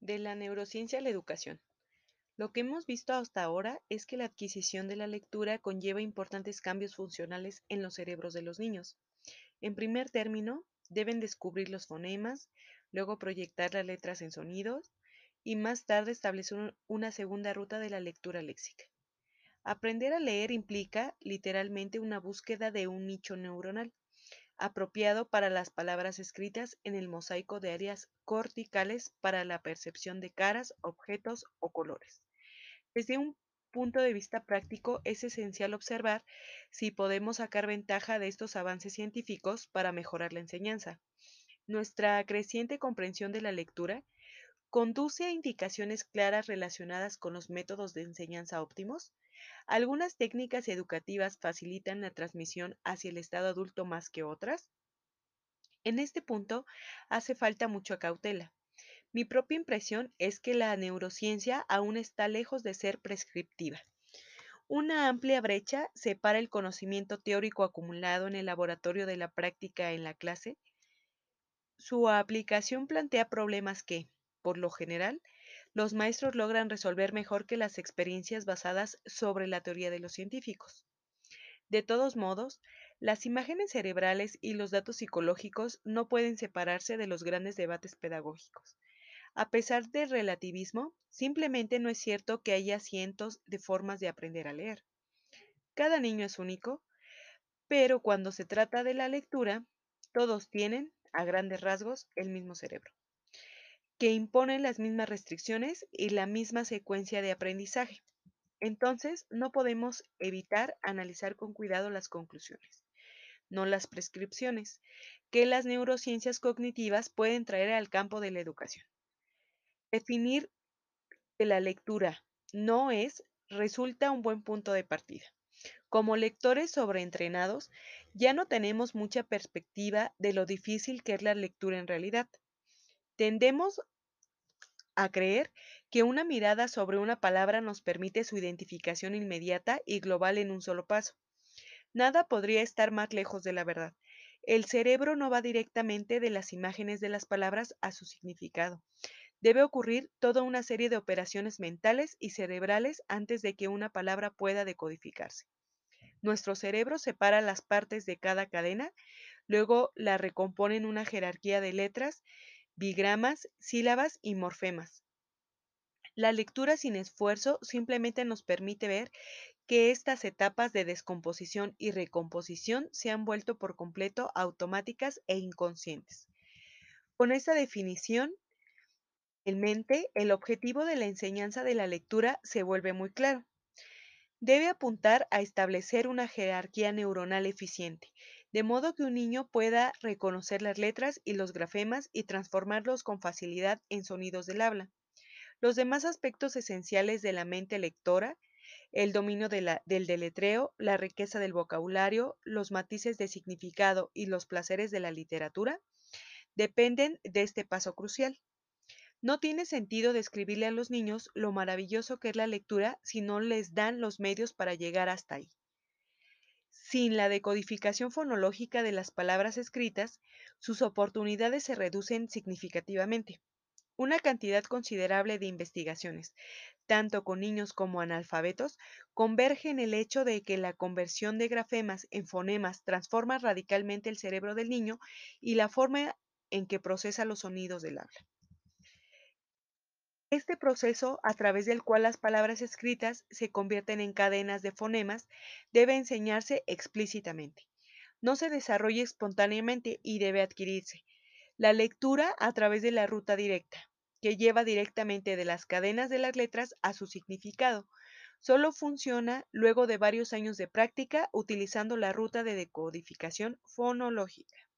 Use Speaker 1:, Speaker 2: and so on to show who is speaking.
Speaker 1: De la neurociencia a la educación. Lo que hemos visto hasta ahora es que la adquisición de la lectura conlleva importantes cambios funcionales en los cerebros de los niños. En primer término, deben descubrir los fonemas, luego proyectar las letras en sonidos y más tarde establecer una segunda ruta de la lectura léxica. Aprender a leer implica literalmente una búsqueda de un nicho neuronal apropiado para las palabras escritas en el mosaico de áreas corticales para la percepción de caras, objetos o colores. Desde un punto de vista práctico, es esencial observar si podemos sacar ventaja de estos avances científicos para mejorar la enseñanza. Nuestra creciente comprensión de la lectura conduce a indicaciones claras relacionadas con los métodos de enseñanza óptimos, ¿Algunas técnicas educativas facilitan la transmisión hacia el estado adulto más que otras? En este punto hace falta mucha cautela. Mi propia impresión es que la neurociencia aún está lejos de ser prescriptiva. Una amplia brecha separa el conocimiento teórico acumulado en el laboratorio de la práctica en la clase. Su aplicación plantea problemas que, por lo general, los maestros logran resolver mejor que las experiencias basadas sobre la teoría de los científicos. De todos modos, las imágenes cerebrales y los datos psicológicos no pueden separarse de los grandes debates pedagógicos. A pesar del relativismo, simplemente no es cierto que haya cientos de formas de aprender a leer. Cada niño es único, pero cuando se trata de la lectura, todos tienen, a grandes rasgos, el mismo cerebro que imponen las mismas restricciones y la misma secuencia de aprendizaje. Entonces, no podemos evitar analizar con cuidado las conclusiones, no las prescripciones, que las neurociencias cognitivas pueden traer al campo de la educación. Definir que la lectura no es resulta un buen punto de partida. Como lectores sobreentrenados, ya no tenemos mucha perspectiva de lo difícil que es la lectura en realidad. Tendemos a creer que una mirada sobre una palabra nos permite su identificación inmediata y global en un solo paso. Nada podría estar más lejos de la verdad. El cerebro no va directamente de las imágenes de las palabras a su significado. Debe ocurrir toda una serie de operaciones mentales y cerebrales antes de que una palabra pueda decodificarse. Nuestro cerebro separa las partes de cada cadena, luego la recompone en una jerarquía de letras bigramas, sílabas y morfemas. La lectura sin esfuerzo simplemente nos permite ver que estas etapas de descomposición y recomposición se han vuelto por completo automáticas e inconscientes. Con esta definición en mente, el objetivo de la enseñanza de la lectura se vuelve muy claro. Debe apuntar a establecer una jerarquía neuronal eficiente, de modo que un niño pueda reconocer las letras y los grafemas y transformarlos con facilidad en sonidos del habla. Los demás aspectos esenciales de la mente lectora, el dominio del deletreo, la riqueza del vocabulario, los matices de significado y los placeres de la literatura, dependen de este paso crucial. No tiene sentido describirle a los niños lo maravilloso que es la lectura si no les dan los medios para llegar hasta ahí. Sin la decodificación fonológica de las palabras escritas, sus oportunidades se reducen significativamente. Una cantidad considerable de investigaciones, tanto con niños como analfabetos, converge en el hecho de que la conversión de grafemas en fonemas transforma radicalmente el cerebro del niño y la forma en que procesa los sonidos del habla. Este proceso, a través del cual las palabras escritas se convierten en cadenas de fonemas, debe enseñarse explícitamente. No se desarrolla espontáneamente y debe adquirirse. La lectura a través de la ruta directa, que lleva directamente de las cadenas de las letras a su significado, solo funciona luego de varios años de práctica utilizando la ruta de decodificación fonológica.